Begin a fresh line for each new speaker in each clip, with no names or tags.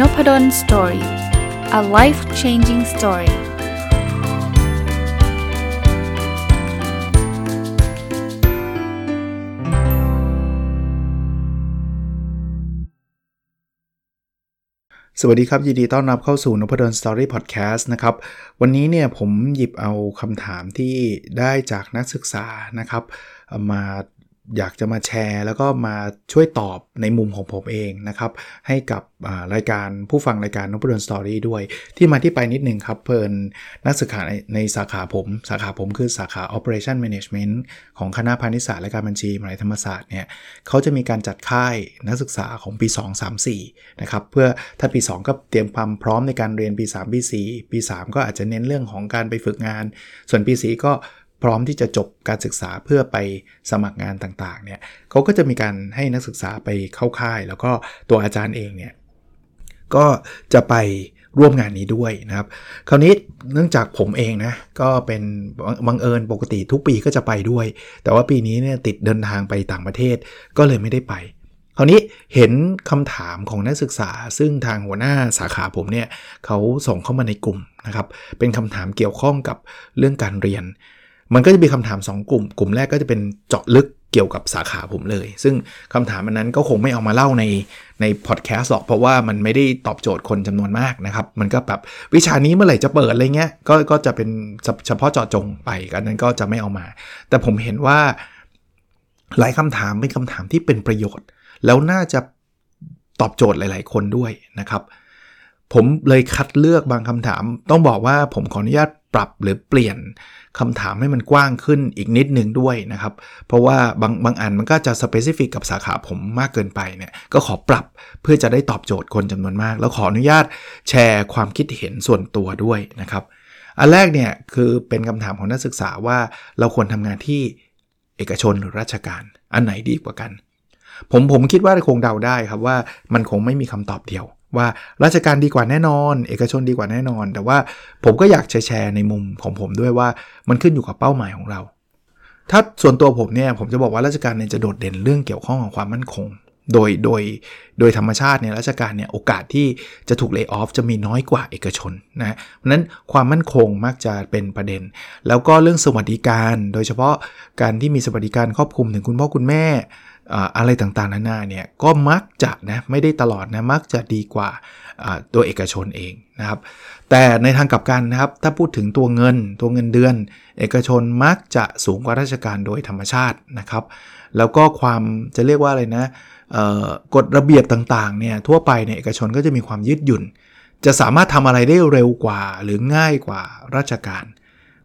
Nopadol Story a life changing story สวัสดีครับ ยินดีต้อนรับเข้าสู่นพดล Story Podcast นะครับ วันนี้เนี่ยผมหยิบเอาคำถามที่ได้จากนักศึกษานะครับ มา อยากจะมาแชร์ แล้วก็มาช่วยตอบในมุมของผมเองนะครับ ให้กับรายการผู้ฟังรายการนพดลสตอรี่ด้วย ที่มาที่ไปนิดนึงครับ เพิ่นนักศึกษาในในสาขาผม สาขาผมคือสาขา Operation Management ของคณะพาณิชยศาสตร์และการบัญชีมหาวิทยาลัยธรรมศาสตร์เนี่ยเขาจะมีการจัดค่ายนักศึกษาของปี 2 3 4 นะครับ เพื่อถ้าปี 2 ก็เตรียมความพร้อมในการเรียนปี 3 ปี 4 ปี 3 ก็อาจจะเน้นเรื่องของการไปฝึกงาน ส่วนปี 4 ก็ พร้อมที่จะจบการศึกษาเพื่อไปสมัครงานต่างๆเนี่ยเขาก็จะมีการให้นักศึกษาไปเข้าค่าย แล้วก็ตัวอาจารย์เองเนี่ยก็จะไปร่วมงานนี้ด้วยนะครับ คราวนี้เนื่องจากผมเองนะ ก็เป็นบังเอิญปกติทุกปีก็จะไปด้วย แต่ว่าปีนี้เนี่ยติดเดินทางไปต่างประเทศก็เลยไม่ได้ไป คราวนี้เห็นคำถามของนักศึกษา ซึ่งทางหัวหน้าสาขาผมเนี่ยเขาส่งเข้ามาในกลุ่มนะครับ เป็นคำถามเกี่ยวข้องกับเรื่องการเรียน มันก็จะมีคำถาม 2 กลุ่ม กลุ่มแรกก็จะเป็นเจาะลึกเกี่ยวกับสาขาผมเลย ซึ่งคำถามอันนั้นก็คงไม่เอามาเล่าในในพอดแคสต์หรอก เพราะว่ามันไม่ได้ตอบโจทย์คนจำนวนมากนะครับ มันก็แบบวิชานี้เมื่อไหร่จะเปิดอะไรเงี้ย ก็ก็จะเป็นเฉพาะเจาะจงไปกันนั้นก็จะไม่เอามา แต่ผมเห็นว่าหลายคำถามเป็นคำถามที่เป็นประโยชน์ แล้วน่าจะตอบโจทย์หลาย ๆ คนด้วยนะครับ ผมเลยคัดเลือกบางคำถาม ต้องบอกว่าผมขออนุญาต ปรับหรือเปลี่ยนคำถามให้มันกว้างขึ้นอีกนิดนึงด้วยนะครับ เพราะว่าบางบางอันมันก็จะสเปซิฟิกกับสาขาผมมากเกินไปเนี่ยก็ขอปรับเพื่อจะได้ตอบโจทย์คนจำนวนมาก แล้วขออนุญาตแชร์ความคิดเห็นส่วนตัวด้วยนะครับอันแรกเนี่ยคือเป็นคำถามของนักศึกษาว่าเราควรทำงานที่เอกชนหรือราชการ อันไหนดีกว่ากัน ผมผมคิดว่าคงเดาได้ครับว่ามันคงไม่มีคำตอบเดียว ว่าราชการดีกว่าแน่นอน เอกชนดีกว่าแน่นอน แต่ว่าผมก็อยากแชร์ในมุมของผมด้วยว่ามันขึ้นอยู่กับเป้าหมายของเรา ถ้าส่วนตัวผมเนี่ยผมจะบอกว่าราชการเนี่ยจะโดดเด่นเรื่องเกี่ยวข้องกับความมั่นคง โดยโดยโดยธรรมชาติเนี่ยราชการเนี่ยโอกาสที่จะถูกเลิกออฟจะมีน้อยกว่าเอกชนนะเพราะนั้นความมั่นคงมักจะเป็นประเด็น แล้วก็เรื่องสวัสดิการ โดยเฉพาะการที่มีสวัสดิการครอบคลุมถึงคุณพ่อคุณแม่ อะไรต่างๆ นานาเนี่ยก็มักจะนะไม่ได้ตลอดนะมักจะดีกว่าตัวเอกชนเองนะครับ แต่ในทางกลับกันนะครับ ถ้าพูดถึงตัวเงินตัวเงินเดือน เอกชนมักจะสูงกว่าราชการโดยธรรมชาตินะครับ แล้วก็ความจะเรียกว่าอะไรนะกฎระเบียบต่างๆเนี่ยทั่วไปเนี่ยเอกชนก็จะมีความยืดหยุ่น จะสามารถทำอะไรได้เร็วกว่าหรือง่ายกว่าราชการ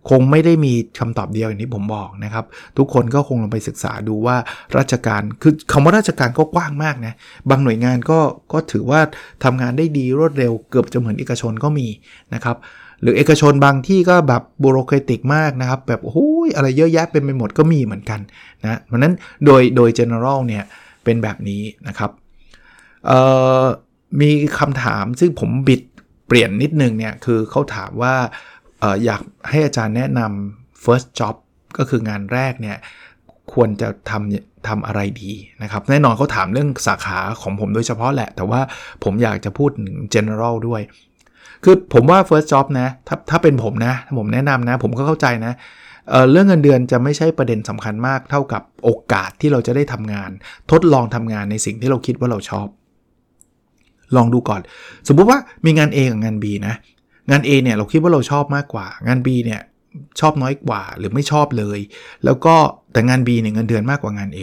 คงไม่ได้มีคำตอบเดียวอย่างที่ผมบอกนะครับ ทุกคนก็คงลงไปศึกษาดูว่าราชการคือคำว่าราชการก็กว้างมากนะบางหน่วยงานก็ก็ถือว่าทำงานได้ดีรวดเร็วเกือบจะเหมือนเอกชนก็มีนะครับหรือเอกชนบางที่ก็แบบบูโรครติกมากนะครับ แบบโอ้ยอะไรเยอะแยะเป็นไปหมดก็มีเหมือนกันนะเพราะนั้นโดยโดย general เนี่ยเป็นแบบนี้นะครับมีคำถามซึ่งผมบิดเปลี่ยนนิดนึงเนี่ยคือเขาถามว่า อยากให้อาจารย์แนะนำ first job ก็คืองานแรกเนี่ยควรจะทำทำอะไรดีนะครับ แน่นอนเขาถามเรื่องสาขาของผมโดยเฉพาะแหละ แต่ว่าผมอยากจะพูดถึง general ด้วย คือผมว่า first job นะถ้าถ้าเป็นผมนะผมแนะนำนะ ผมก็เข้าใจนะเเรื่องเงินเดือนจะไม่ใช่ประเด็นสำคัญมากเท่ากับโอกาสที่เราจะได้ทำงาน ทดลองทำงานในสิ่งที่เราคิดว่าเราชอบ ลองดูก่อน สมมุติว่ามีงาน A กับงาน B นะ งาน A เนี่ยเราคิดว่าเราชอบมากกว่างาน B เนี่ยชอบน้อยกว่าหรือไม่ชอบเลย แล้วก็แต่งาน B เนี่ยเงินเดือนมากกว่างาน A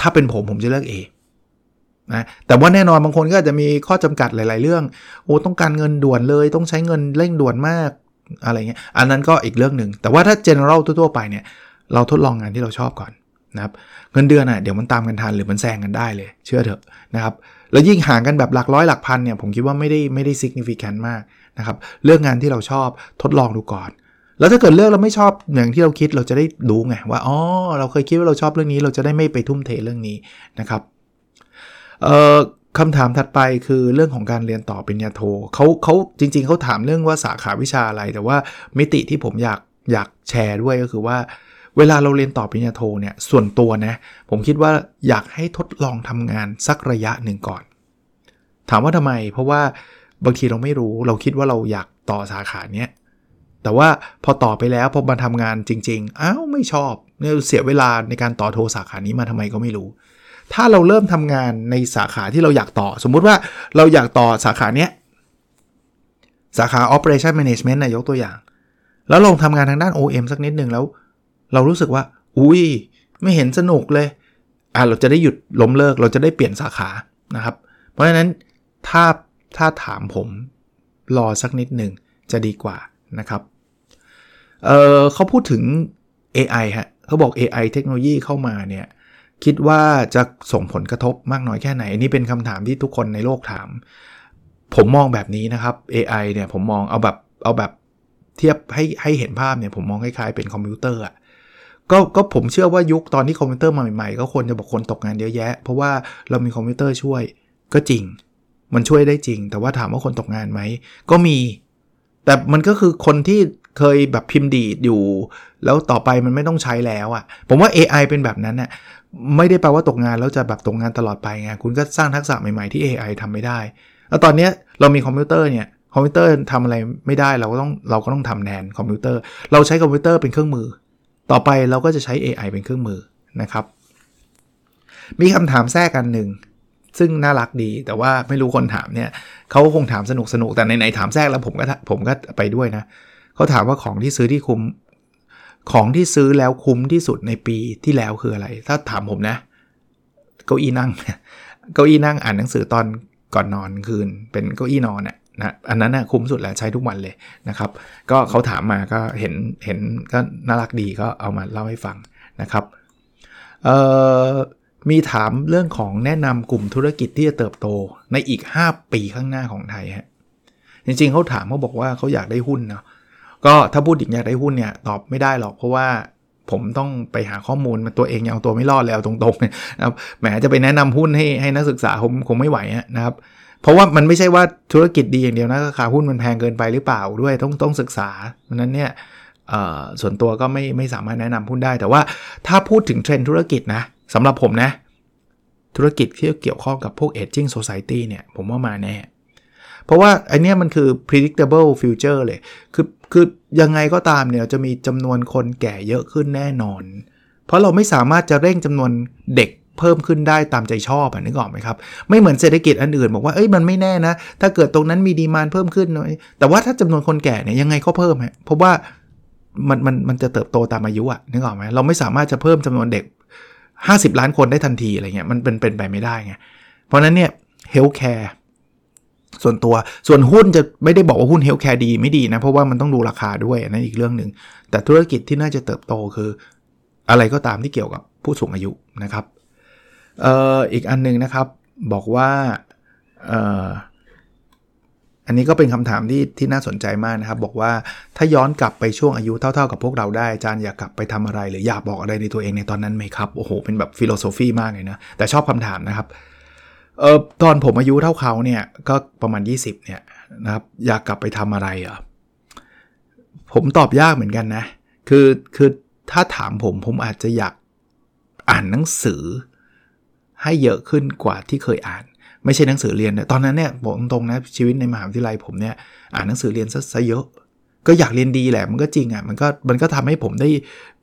ถ้าเป็นผมผมจะเลือก A นะแต่ว่าแน่นอนบางคนก็อาจจะมีข้อจำกัดหลาย ๆ เรื่อง โอ้ต้องการเงินด่วนเลย ต้องใช้เงินเร่งด่วนมากอะไรเงี้ยอันนั้นก็อีกเรื่องหนึ่งแต่ว่าถ้า general ทั่ว ๆ ไปเนี่ยเราทดลองงานที่เราชอบก่อนนะครับเงินเดือนอะเดี๋ยวมันตามกันทันหรือมันแซงกันได้เลย เชื่อเถอะนะครับแล้วยิ่งห่างกันแบบหลักร้อยหลักพันเนี่ยผมคิดว่าไม่ได้ไม่ได้ significant มาก นะครับเลือกงานที่เราชอบทดลองดูก่อน แล้วถ้าเกิดเลือกเราไม่ชอบอย่างที่เราคิดเราจะได้รู้ไงว่าอ๋อเราเคยคิดว่าเราชอบเรื่องนี้ เราจะได้ไม่ไปทุ่มเทเรื่องนี้นะครับเอ่อคำถามถัดไปคือเรื่องของการเรียนต่อปริญญาโทเขาเขาจริง ๆเขาถามเรื่องว่าสาขาวิชาอะไร แต่ว่ามิติที่ผมอยากอยากแชร์ด้วยก็คือว่า เวลาเราเรียนต่อปริญญาโทเนี่ยส่วนตัวนะผมคิดว่าอยากให้ทดลองทำงานสักระยะหนึ่งก่อน ถามว่าทำไม เพราะว่า บางทีเราไม่รู้เราคิดว่าเราอยากต่อสาขาเนี้ยแต่ว่าพอต่อไปแล้วพอมาทำงานจริง ๆ อ้าวไม่ชอบเนี่ยเสียเวลาในการต่อโทรสาขานี้มาทำไมก็ไม่รู้ ถ้าเราเริ่มทำงานในสาขาที่เราอยากต่อ สมมุติว่าเราอยากต่อสาขาเนี้ยสาขา operation management นะยกตัวอย่าง แล้วลองทำงานทางด้าน OM สักนิดหนึ่งแล้ว เรารู้สึกว่า อุ้ยไม่เห็นสนุกเลย อ่าเราจะได้หยุดล้มเลิก เราจะได้เปลี่ยนสาขานะครับ เพราะฉะนั้นถ้า ถ้าถามผมรอสักนิดหนึ่งจะดีกว่านะครับเเขาพูดถึง AI ฮะเขาบอก AI เทคโนโลยีเข้ามาเนี่ยคิดว่าจะส่งผลกระทบมากน้อยแค่ไหน นี่เป็นคำถามที่ทุกคนในโลกถาม ผมมองแบบนี้นะครับ AI เนี่ยผมมองเอาแบบเอาแบบเทียบให้ให้เห็นภาพเนี่ยผมมองคล้ายๆเป็นคอมพิวเตอร์อะก็ก็ผมเชื่อว่ายุคตอนที่คอมพิวเตอร์มาใหม่ๆ ก็คนจะบอกคนตกงานเยอะแยะ เพราะว่าเรามีคอมพิวเตอร์ช่วยก็จริง มันช่วยได้จริง แต่ว่าถามว่าคนตกงานไหม ก็มี แต่มันก็คือคนที่เคยแบบพิมพ์ดีดอยู่ แล้วต่อไปมันไม่ต้องใช้แล้วอะ่ะ ผมว่า AI เป็นแบบนั้นน่ะไม่ได้แปลว่าตกงานแล้วจะแบบตกงานตลอดไปไงคุณก็สร้างทักษะใหม่ๆที่ AI ทำไม่ได้ แล้วตอนนี้เรามีคอมพิวเตอร์เนี่ยคอมพิวเตอร์ทำอะไรไม่ได้เราก็ต้องเราก็ต้องทำแทนคอมพิวเตอร์ เราใช้คอมพิวเตอร์เป็นเครื่องมือ ต่อไปเราก็จะใช้ AI เป็นเครื่องมือนะครับ มีคำถามแทรกกันหนึ่ง ซึ่งน่ารักดี แต่ว่าไม่รู้คนถามเนี่ยเขาคงถามสนุกสนุกแต่ในไหนถามแทรกแล้วผมก็ผมก็ไปด้วยนะเขาถามว่าของที่ซื้อที่คุ้มของที่ซื้อแล้วคุ้มที่สุดในปีที่แล้วคืออะไร ถ้าถามผมนะ เก้าอี้นั่ง เก้าอี้นั่งอ่านหนังสือตอนก่อนนอนคืน เป็นเก้าอี้นอนน่ะนะอันนั้นนะคุ้มสุดแล้วใช้ทุกวันเลยนะครับ ก็เขาถามมาก็เห็นเห็นก็น่ารักดีก็เอามาเล่าให้ฟังนะครับเอ่อ มีถามเรื่องของแนะนำกลุ่มธุรกิจที่จะเติบโตในอีก 5 ปีข้างหน้าของไทยฮะจริงๆเขาถามเขาบอกว่าเขาอยากได้หุ้นเนาะก็ถ้าพูดอีกอยากได้หุ้นเนี่ยตอบไม่ได้หรอกเพราะว่าผมต้องไปหาข้อมูลมันตัวเองยังเอาตัวไม่รอดแล้วตรงๆนะครับแหมจะไปแนะนำหุ้นให้ให้นักศึกษาผมคงไม่ไหวนะครับ เพราะว่ามันไม่ใช่ว่าธุรกิจดีอย่างเดียวนะราคาหุ้นมันแพงเกินไปหรือเปล่าด้วยต้องต้องศึกษาเพราะนั้นเนี่ยส่วนตัวก็ไม่ไม่สามารถแนะนำหุ้นได้ แต่ว่าถ้าพูดถึงเทรนธุรกิจนะ สำหรับผมนะ ธุรกิจที่เกี่ยวข้องกับพวก aging society เนี่ย ผมว่ามาแน่ เพราะว่าไอเนี้ยมันคือ predictable future เลย คือคือยังไงก็ตามเนี่ยจะมีจำนวนคนแก่เยอะขึ้นแน่นอน เพราะเราไม่สามารถจะเร่งจำนวนเด็กเพิ่มขึ้นได้ตามใจชอบอะนึกออกไหมครับ ไม่เหมือนเศรษฐกิจอันอื่นบอกว่าเอ้ยมันไม่แน่นะ ถ้าเกิดตรงนั้นมีดีมานเพิ่มขึ้นหน่อยแต่ว่าถ้าจำนวนคนแก่เนี่ยยังไงก็เพิ่มฮะเพราะว่ามันมันมันจะเติบโตตามอายุอะนึกออกไหมเราไม่สามารถจะเพิ่มจำนวนเด็ก 50 ล้านคนได้ทันทีอะไรเงี้ยมันเป็นเป็นไปไม่ได้ไงเพราะนั้นเนี่ย healthcare ส่วนตัวส่วนหุ้นจะไม่ได้บอกว่าหุ้น healthcare ดีไม่ดีนะ เพราะว่ามันต้องดูราคาด้วยนั่นอีกเรื่องหนึ่ง แต่ธุรกิจที่น่าจะเติบโตคือ อะไรก็ตามที่เกี่ยวกับผู้สูงอายุนะครับเอ่ออีกอันนึงนะครับบอกว่าเอ่อ อันนี้ก็เป็นคำถามที่ที่น่าสนใจมากนะครับ บอกว่าถ้าย้อนกลับไปช่วงอายุเท่า ๆ กับพวกเราได้อาจารย์อยากกลับไปทำอะไร หรืออยากบอกอะไรในตัวเองในตอนนั้นไหมครับโอ้โหเป็นแบบฟิโลโซฟีมากเลยนะแต่ชอบคำถามนะครับเออตอนผมอายุเท่าเขาเนี่ยก็ประมาณ 20เนี่ยนะครับอยากกลับไปทำอะไรอะผมตอบยากเหมือนกันนะ คือคือถ้าถามผมผมอาจจะอยากอ่านหนังสือให้เยอะขึ้นกว่าที่เคยอ่าน ไม่ใช่หนังสือเรียนตอนนั้นเนี่ยบอกตรงๆนะชีวิตในมหาวิทยาลัยผมเนี่ยอ่านหนังสือเรียนซะเยอะ ก็อยากเรียนดีแหละมันก็จริงอะมันก็มันก็ทำให้ผมได้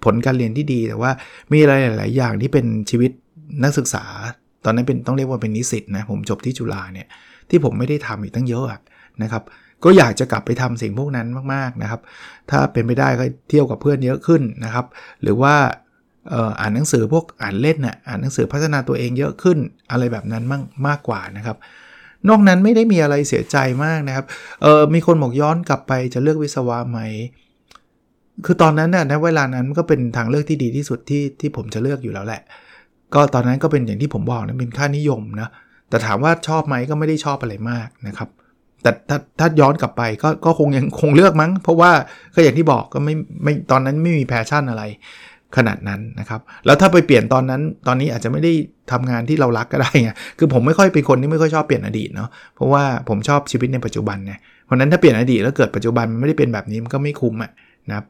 ผลการเรียนที่ดีแต่ว่ามีอะไรหลาย ๆ อย่างที่เป็นชีวิตนักศึกษา ตอนนั้นเป็นต้องเรียกว่าเป็นนิสิตนะผมจบที่จุฬาเนี่ยที่ผมไม่ได้ทำอีกตั้งเยอะนะครับก็อยากจะกลับไปทำสิ่งพวกนั้นมาก ๆ นะครับ ถ้าเป็นไปได้ก็เที่ยวกับเพื่อนเยอะขึ้นนะครับ หรือว่า อ่านหนังสือพวกอ่านเล่นนะ่ะอ่านหนังสือพัฒนาตัวเองเยอะขึ้นอะไรแบบนั้นมากมากกว่านะครับ นอกนั้นไม่ได้มีอะไรเสียใจมากนะครับเออมีคนบอกย้อนกลับไปจะเลือกวิศวะไหม คือตอนนั้นน่ะในเวลานั้นก็เป็นทางเลือกที่ดีที่สุดที่ที่ผมจะเลือกอยู่แล้วแหละ ก็ตอนนั้นก็เป็นอย่างที่ผมบอกนะเป็นค่านิยมนะแต่ถามว่าชอบไหมก็ไม่ได้ชอบอะไรมากนะครับแต่ถ้าถ้าย้อนกลับไปก็ก็คงยังคงเลือกมั้ง เพราะว่าก็อย่างที่บอกก็ไม่ไม่ตอนนั้นไม่มี passion อะไร ขนาดนั้นนะครับ แล้วถ้าไปเปลี่ยนตอนนั้น ตอนนี้อาจจะไม่ได้ทำงานที่เรารักก็ได้ไง คือผมไม่ค่อยเป็นคนที่ไม่ค่อยชอบเปลี่ยนอดีตเนาะ เพราะว่าผมชอบชีวิตในปัจจุบันไง เพราะนั้นถ้าเปลี่ยนอดีตแล้วเกิดปัจจุบันมันไม่ได้เป็นแบบนี้มันก็ไม่คุ้มอะนะครับ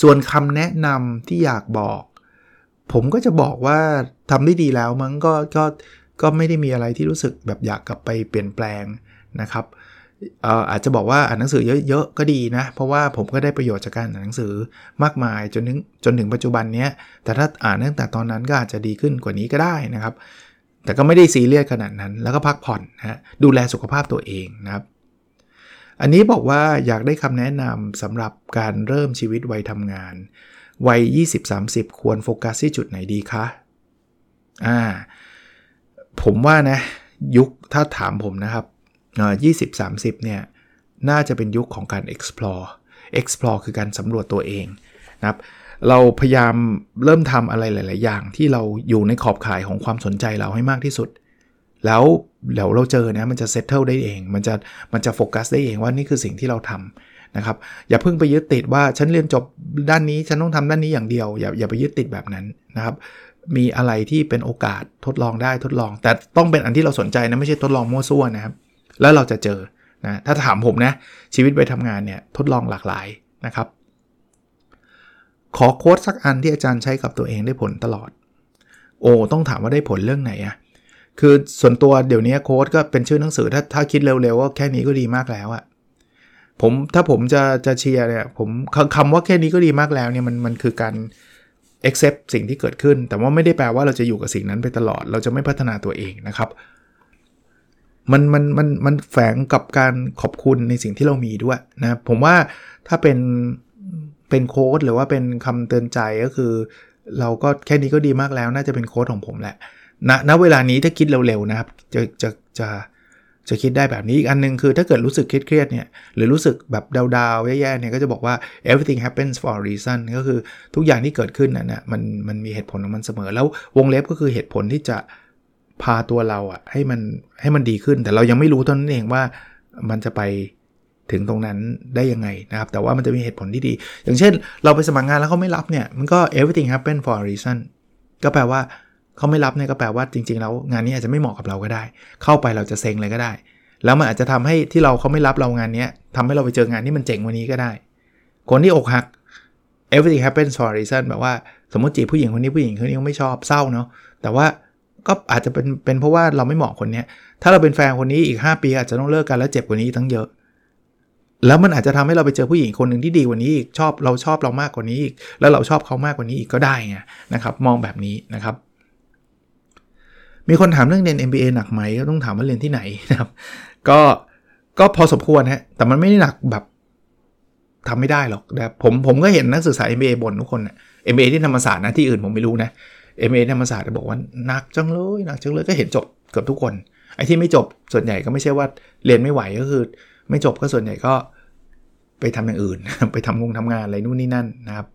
ส่วนคำแนะนำที่อยากบอก ผมก็จะบอกว่าทำได้ดีแล้วมั้งก็ก็ก็ไม่ได้มีอะไรที่รู้สึกแบบอยากกลับไปเปลี่ยนแปลงนะครับ อาจจะบอกว่าอ่านหนังสือเยอะๆก็ดีนะ เพราะว่าผมก็ได้ประโยชน์จากการอ่านหนังสือมากมายจนถึงจนถึงปัจจุบันนี้แต่ถ้าอ่านตั้งแต่ตอนนั้นก็อาจจะดีขึ้นกว่านี้ก็ได้นะครับ แต่ก็ไม่ได้ซีเรียสขนาดนั้น แล้วก็พักผ่อนนะดูแลสุขภาพตัวเองนะครับ อันนี้บอกว่าอยากได้คำแนะนำสำหรับการเริ่มชีวิตวัยทำงานวัย20-30 ควรโฟกัสที่จุดไหนดีคะอ่าผมว่านะยุคถ้าถามผมนะครับ 20-30เนี่ยน่าจะเป็นยุคของการ explore explore คือการสำรวจตัวเองนะครับเราพยายามเริ่มทำอะไรหลาย ๆ อย่าง ที่เราอยู่ในขอบข่ายของความสนใจเราให้มากที่สุด แล้วเดี๋ยวเราเจอเนี่ยมันจะ settle ได้เอง มันจะมันจะโฟกัสได้เองว่านี่คือสิ่งที่เราทำนะครับ อย่าเพิ่งไปยึดติดว่าฉันเรียนจบด้านนี้ฉันต้องทำด้านนี้อย่างเดียว อย่าอย่าไปยึดติดแบบนั้นนะครับ มีอะไรที่เป็นโอกาสทดลองได้ทดลอง แต่ต้องเป็นอันที่เราสนใจนะไม่ใช่ทดลองมั่วซั่วนะครับ แล้วเราจะเจอนะถ้าถามผมนะชีวิตไปทำงานเนี่ยทดลองหลากหลายนะครับ ขอโค้ดสักอันที่อาจารย์ใช้กับตัวเองได้ผลตลอด โอ้ต้องถามว่าได้ผลเรื่องไหนอะคือส่วนตัวเดี๋ยวนี้โค้ดก็เป็นชื่อหนังสือถ้าถ้าคิดเร็วๆว่าแค่นี้ก็ดีมากแล้วอะผมถ้าผมจะจะเชียร์เนี่ยผมคำว่าแค่นี้ก็ดีมากแล้วเนี่ยมันมันคือการ accept สิ่งที่เกิดขึ้น แต่ว่าไม่ได้แปลว่าเราจะอยู่กับสิ่งนั้นไปตลอด เราจะไม่พัฒนาตัวเองนะครับ มันมันมันมันแฝงกับการขอบคุณในสิ่งที่เรามีด้วยนะผมว่าถ้าเป็นเป็นโค้ดหรือว่าเป็นคำเตือนใจก็คือ เราก็แค่นี้ก็ดีมากแล้ว น่าจะเป็นโค้ดของผมแหละณณเวลานี้ถ้าคิดเร็วๆนะครับจะจะจะจะคิดได้แบบนี้อีกอันนึงคือถ้าเกิดรู้สึกเครียดๆเนี่ยหรือรู้สึกแบบดาวๆ แย่ๆเนี่ยก็จะบอกว่า everything happens for a reason ก็คือทุกอย่างที่เกิดขึ้นน่ะมันมันมีเหตุผลของมันเสมอ แล้ววงเล็บก็คือเหตุผลที่จะ พาตัวเราอะให้มันให้มันดีขึ้น แต่เรายังไม่รู้ตอนนั้นเองว่ามันจะไปถึงตรงนั้นได้ยังไงนะครับ แต่ว่ามันจะมีเหตุผลที่ดี อย่างเช่น เราไปสมัครงานแล้วเขาไม่รับเนี่ย มันก็ everything happen for a reason ก็แปลว่าเขาไม่รับเนี่ยก็แปลว่าจริง ๆ แล้วงานนี้อาจจะไม่เหมาะกับเราก็ได้ เข้าไปเราจะเซ็งเลยก็ได้ แล้วมันอาจจะทำให้ที่เราเขาไม่รับเรางานนี้ทำให้เราไปเจองานที่มันเจ๋งวันนี้ก็ได้ คนที่อกหัก everything happens for a reason แบบว่าสมมติจีบผู้หญิงคนนี้ผู้หญิงคนนี้เขาไม่ชอบเศร้าเนาะ แต่ว่า ก็อาจจะเป็นเป็นเพราะว่าเราไม่เหมาะคนนี้ถ้าเราเป็นแฟนคนนี้อีก 5 ปีอาจจะต้องเลิกกันแล้วเจ็บกว่านี้ทั้งเยอะ แล้วมันอาจจะทำให้เราไปเจอผู้หญิงคนหนึ่งที่ดีกว่านี้อีกชอบเราชอบเรามากกว่านี้อีก แล้วเราชอบเขามากกว่านี้อีกก็ได้ไงนะครับ มองแบบนี้นะครับ มีคนถามเรื่องเรียน MBA หนักไหมก็ต้องถามว่าเรียนที่ไหนนะครับ ก็ก็พอสมควรฮะแต่มันไม่ได้หนักแบบทำไม่ได้หรอกนะผมผมก็เห็นนักศึกษา MBA บ่นทุกคนนะ MBA ที่ธรรมศาสตร์นะที่อื่นผมไม่รู้นะ เอ็มเอธรรมศาสตร์บอกว่าหนักจังเลยหนักจังเลยก็เห็นจบเกือบทุกคน ไอ้ที่ไม่จบส่วนใหญ่ก็ไม่ใช่ว่าเรียนไม่ไหวก็คือ ไม่จบก็ส่วนใหญ่ก็ไปทำอย่างอื่น ไปทำงงทำงานอะไรนู่นนี่นั่นนะครับ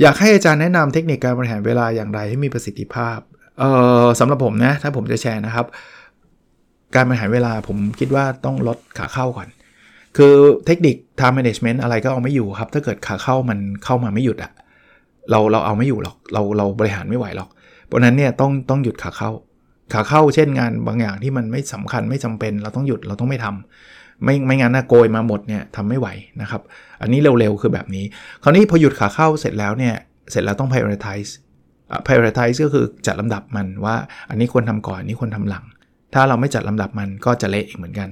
อยากให้อาจารย์แนะนำเทคนิคการบริหารเวลาอย่างไรให้มีประสิทธิภาพเอ่อสำหรับผมนะถ้าผมจะแชร์นะครับ การบริหารเวลาผมคิดว่าต้องลดขาเข้าก่อน คือเทคนิค time management อะไรก็เอาไม่อยู่ครับ ถ้าเกิดขาเข้ามันเข้ามาไม่หยุดอะ เราเราเอาไม่อยู่หรอก เราเราบริหารไม่ไหวหรอก เพราะนั้นเนี่ยต้องต้องหยุดขาเข้า ขาเข้าเช่นงานบางอย่างที่มันไม่สำคัญไม่จำเป็น เราต้องหยุดเราต้องไม่ทำไม่ไม่งั้นนะโกยมาหมดเนี่ยทำไม่ไหวนะครับ อันนี้เร็วๆคือแบบนี้ คราวนี้พอหยุดขาเข้าเสร็จแล้วเนี่ยเสร็จแล้วต้อง prioritize prioritize ก็คือจัดลำดับมันว่า อันนี้ควรทำก่อนอันนี้ควรทำหลัง ถ้าเราไม่จัดลำดับมันก็จะเละอีกเหมือนกัน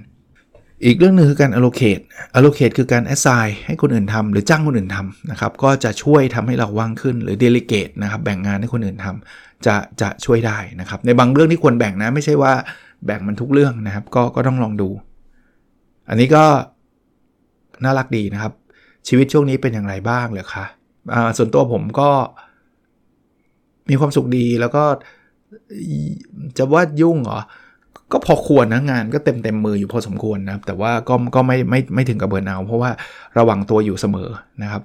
อีกเรื่องหนึ่งคือการ allocate allocate คือการ assign ให้คนอื่นทำหรือจ้างคนอื่นทำนะครับ ก็จะช่วยทำให้เราว่างขึ้นหรือ delegate นะครับ แบ่งงานให้คนอื่นทำจะจะช่วยได้นะครับ ในบางเรื่องที่ควรแบ่งนะ ไม่ใช่ว่าแบ่งมันทุกเรื่องนะครับ ก็ก็ต้องลองดู อันนี้ก็น่ารักดีนะครับ ชีวิตช่วงนี้เป็นอย่างไรบ้างเหรอคะส่วนตัวผมก็มีความสุขดีแล้วก็จะว่ายุ่งเหรอ ก็พอควรนะงานก็เต็มเต็มมืออยู่พอสมควรนะครับ แต่ว่าก็ก็ไม่ไม่ไม่ถึงกับเบิร์นเอาเพราะว่าระวังตัวอยู่เสมอนะครับ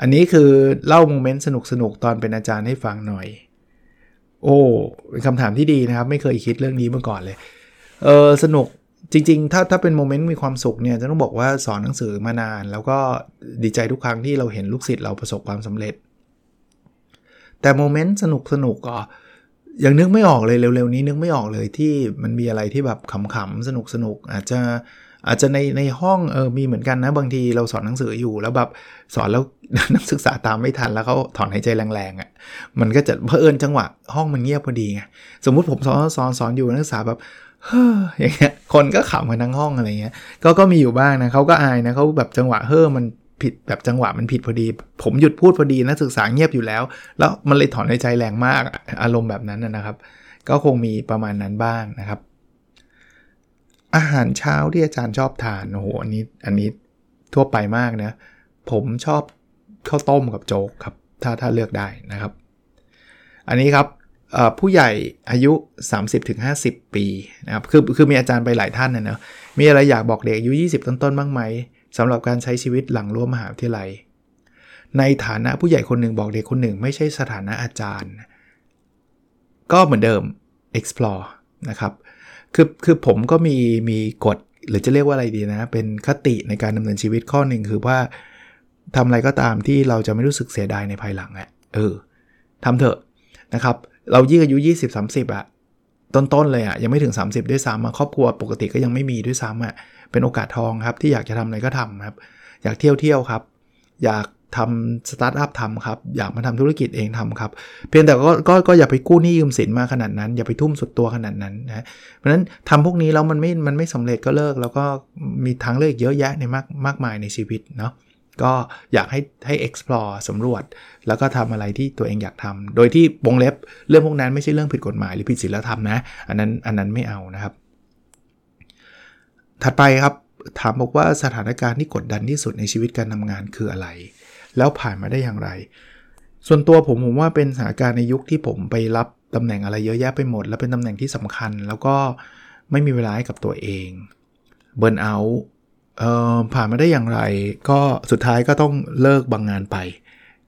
อันนี้คือเล่าโมเมนต์สนุกสนุกตอนเป็นอาจารย์ให้ฟังหน่อย โอ้เป็นคำถามที่ดีนะครับ ไม่เคยคิดเรื่องนี้มาก่อนเลยเออสนุกจริงๆ ถ้าถ้าเป็นโมเมนต์มีความสุขเนี่ยจะต้องบอกว่าสอนหนังสือมานาน แล้วก็ดีใจทุกครั้งที่เราเห็นลูกศิษย์เราประสบความสำเร็จ แต่โมเมนต์สนุกสนุกก็ ยังนึกไม่ออกเลยเร็วๆนี้นึกไม่ออกเลยที่มันมีอะไรที่แบบขำๆสนุกสนุกอาจจะอาจจะในในห้องเออมีเหมือนกันนะบางทีเราสอนหนังสืออยู่แล้วแบบสอนแล้วนักศึกษาตามไม่ทันแล้วเขาถอนหายใจแรงๆอะ่ะมันก็จะเพอเอิญจังหวะห้องมันเงียบพอดีไงสมมุติผมสอนสอนสอนอยู่นักศึกษาแบบเฮ้ออย่างเงี้ยคนก็ขำกันทั้งห้องอะไรเงี้ยก็ก็มีอยู่บ้างนะเขาก็อายนะเขาแบบจังหวะเฮ้อมัน ผิดแบบจังหวะมันผิดพอดี ผมหยุดพูดพอดีนักศึกษาเงียบอยู่แล้ว แล้วมันเลยถอนในใจแรงมากอารมณ์แบบนั้นนะครับ ก็คงมีประมาณนั้นบ้างนะครับ อาหารเช้าที่อาจารย์ชอบทานโอ้โหอันนี้อันนี้ทั่วไปมากนะ ผมชอบข้าวต้มกับโจ๊กครับ ถ้าถ้าเลือกได้นะครับ อันนี้ครับผู้ใหญ่อายุ 30-50 ปีนะครับคือคือมีอาจารย์ไปหลายท่านนะเนะมีอะไรอยากบอกเด็กอายุ 20 ต้นๆบ้างไหม สำหรับการใช้ชีวิตหลังร่วมมหาวิทยาลัย ในฐานะผู้ใหญ่คนหนึ่งบอกเด็กคนหนึ่ง ไม่ใช่สถานะอาจารย์ ก็เหมือนเดิม explore นะครับคือคือผมก็มีมีกฎหรือจะเรียกว่าอะไรดีนะ เป็นคติในการดำเนินชีวิตข้อหนึ่งคือว่าทำอะไรก็ตามที่เราจะไม่รู้สึกเสียดายในภายหลังอะ่ะเออทำเถอะนะครับ เรายิ่งอายุ 20-30อะ่ะต้นๆเลยอะ่ะยังไม่ถึง 30 ด้วยซ้ำครอบครัวปกติก็ยังไม่มีด้วยซ้ำอะ่ะ เป็นโอกาสทองครับ ที่อยากจะทำอะไรก็ทำครับ อยากเที่ยวเที่ยวครับ อยากทำสตาร์ทอัพทำครับ อยากมาทำธุรกิจเองทำครับ เพียงแต่ก็ก็ก็อย่าไปกู้หนี้ยืมสินมาขนาดนั้น อย่าไปทุ่มสุดตัวขนาดนั้นนะเพราะฉะนั้นทำพวกนี้แล้วมันไม่มันไม่สำเร็จก็เลิก แล้วก็มีทางเลือกเยอะแยะในมากมากมายในชีวิตเนาะก็อยากให้ให้ explore สำรวจ แล้วก็ทำอะไรที่ตัวเองอยากทำโดยที่วงเล็บเรื่องพวกนั้นไม่ใช่เรื่องผิดกฎหมายหรือผิดศีลธรรมนะ อันนั้นอันนั้นไม่เอานะครับ ถัดไปครับถามบอกว่าสถานการณ์ที่กดดันที่สุดในชีวิตการทำงานคืออะไร แล้วผ่านมาได้อย่างไร ส่วนตัวผมผมว่าเป็นสถานการณ์ในยุคที่ผมไปรับตำแหน่งอะไรเยอะแยะไปหมด แล้วเป็นตำแหน่งที่สำคัญ แล้วก็ไม่มีเวลาให้กับตัวเองเบิร์นเอาผ่านมาได้อย่างไร ก็สุดท้ายก็ต้องเลิกบางงานไป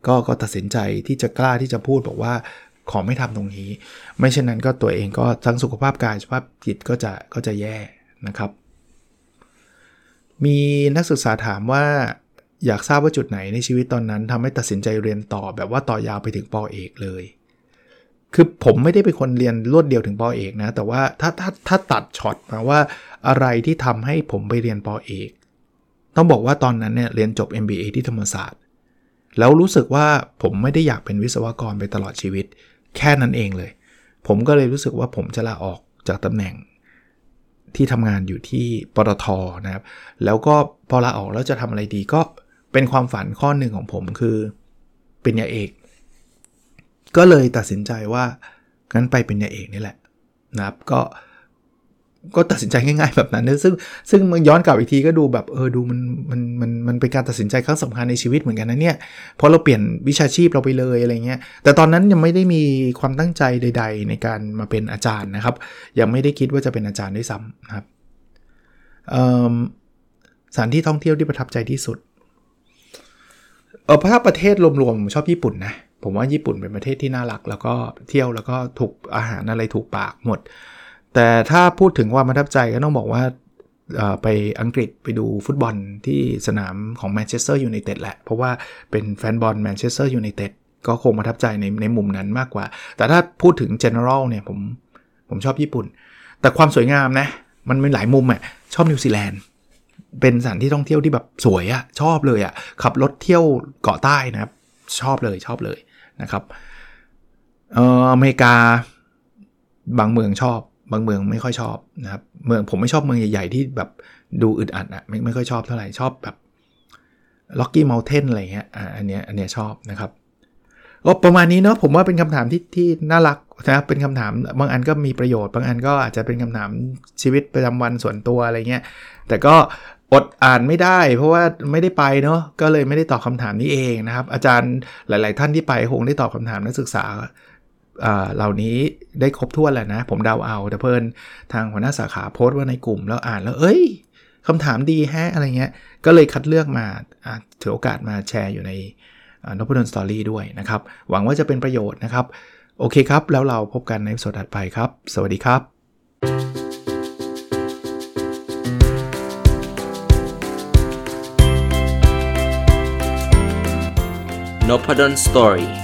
ก็ก็ตัดสินใจที่จะกล้าที่จะพูดบอกว่าขอไม่ทำตรงนี้ ไม่เช่นนั้นก็ตัวเองก็ทั้งสุขภาพกายสุขภาพจิตก็จะก็จะแย่นะครับ มีนักศึกษาถามว่าอยากทราบว่าจุดไหนในชีวิตตอนนั้นทำให้ตัดสินใจเรียนต่อแบบว่าต่อยาวไปถึงปอเอกเลย คือผมไม่ได้เป็นคนเรียนรวดเดียวถึงปอเอกนะ แต่ว่าถ้าถ้าถ้าตัดช็อตมาว่าอะไรที่ทำให้ผมไปเรียนปอเอก ต้องบอกว่าตอนนั้นเนี่ยเรียนจบ MBA ที่ธรรมศาสตร์ แล้วรู้สึกว่าผมไม่ได้อยากเป็นวิศวกรไปตลอดชีวิต แค่นั้นเองเลย ผมก็เลยรู้สึกว่าผมจะลาออกจากตำแหน่ง ที่ทำงานอยู่ที่ปตทนะครับ แล้วก็พอลาออกแล้วจะทำอะไรดีก็เป็นความฝันข้อหนึ่งของผมคือเป็นยาเอก ก็เลยตัดสินใจว่างั้นไปเป็นยาเอกนี่แหละนะครับ ก็ ก็ตัดสินใจง่ายๆแบบนั้นนะซึ่งซึ่งมันย้อนกลับอีกทีก็ดูแบบเออดูมันมันมันมันเป็นการตัดสินใจครั้งสำคัญในชีวิตเหมือนกันนะเนี่ยเพราะเราเปลี่ยนวิชาชีพเราไปเลยอะไรเงี้ยแต่ตอนนั้นยังไม่ได้มีความตั้งใจใด ๆ ในการมาเป็นอาจารย์นะครับ ยังไม่ได้คิดว่าจะเป็นอาจารย์ด้วยซ้ำนะครับสถานที่ท่องเที่ยวที่ประทับใจที่สุดเออถ้าประเทศรวมๆผมชอบญี่ปุ่นนะผมว่าญี่ปุ่นเป็นประเทศที่น่ารัก แล้วก็เที่ยวแล้วก็ถูกอาหารอะไรถูกปากหมด แต่ถ้าพูดถึงความประทับใจก็ต้องบอกว่าไปอังกฤษไปดูฟุตบอลที่สนามของแมนเชสเตอร์ยูไนเต็ดแหละ เพราะว่าเป็นแฟนบอลแมนเชสเตอร์ยูไนเต็ดก็คงประทับใจในในมุมนั้นมากกว่า แต่ถ้าพูดถึง general เนี่ยผมผมชอบญี่ปุ่น แต่ความสวยงามนะ มันมีหลายมุมอะชอบนิวซีแลนด์เป็นสถานที่ท่องเที่ยวที่แบบสวยอะชอบเลยอะขับรถเที่ยวเกาะใต้นะครับ ชอบเลยชอบเลยนะครับเอออเมริกาบางเมืองชอบ บางเมืองไม่ค่อยชอบนะครับ เมืองผมไม่ชอบเมืองใหญ่ๆที่แบบดูอึดอัดอะไม่ไม่ค่อยชอบเท่าไหร่ชอบแบบล็อกกี้เมลเทนอะไรเงี้ยอ่าอันเนี้ยอันเนี้ยชอบนะครับก็ประมาณนี้เนาะผมว่าเป็นคำถามที่ที่น่ารักนะเป็นคำถามบางอันก็มีประโยชน์ บางอันก็อาจจะเป็นคำถามชีวิตประจำวันส่วนตัวอะไรเงี้ยแต่ก็อดอ่านไม่ได้ เพราะว่าไม่ได้ไปเนาะก็เลยไม่ได้ตอบคาถามนี้เองนะครับ อาจารย์หลาย ๆ ท่านที่ไปคงได้ตอบคำถามนักศึกษา เหล่านี้ได้ครบถ้วนแล้วนะ ผมเดาเอาแต่เพิ่นทางหัวหน้าสาขาโพสต์ว่าในกลุ่มแล้วอ่านแล้ว เอ้ยคำถามดีแฮะอะไรเงี้ย ก็เลยคัดเลือกมาถือโอกาสมาแชร์อยู่ในนพดลสตอรี่ด้วยนะครับ หวังว่าจะเป็นประโยชน์นะครับ โอเคครับ แล้วเราพบกันในสดถัดไปครับ สวัสดีครับ
n o p a d o n Story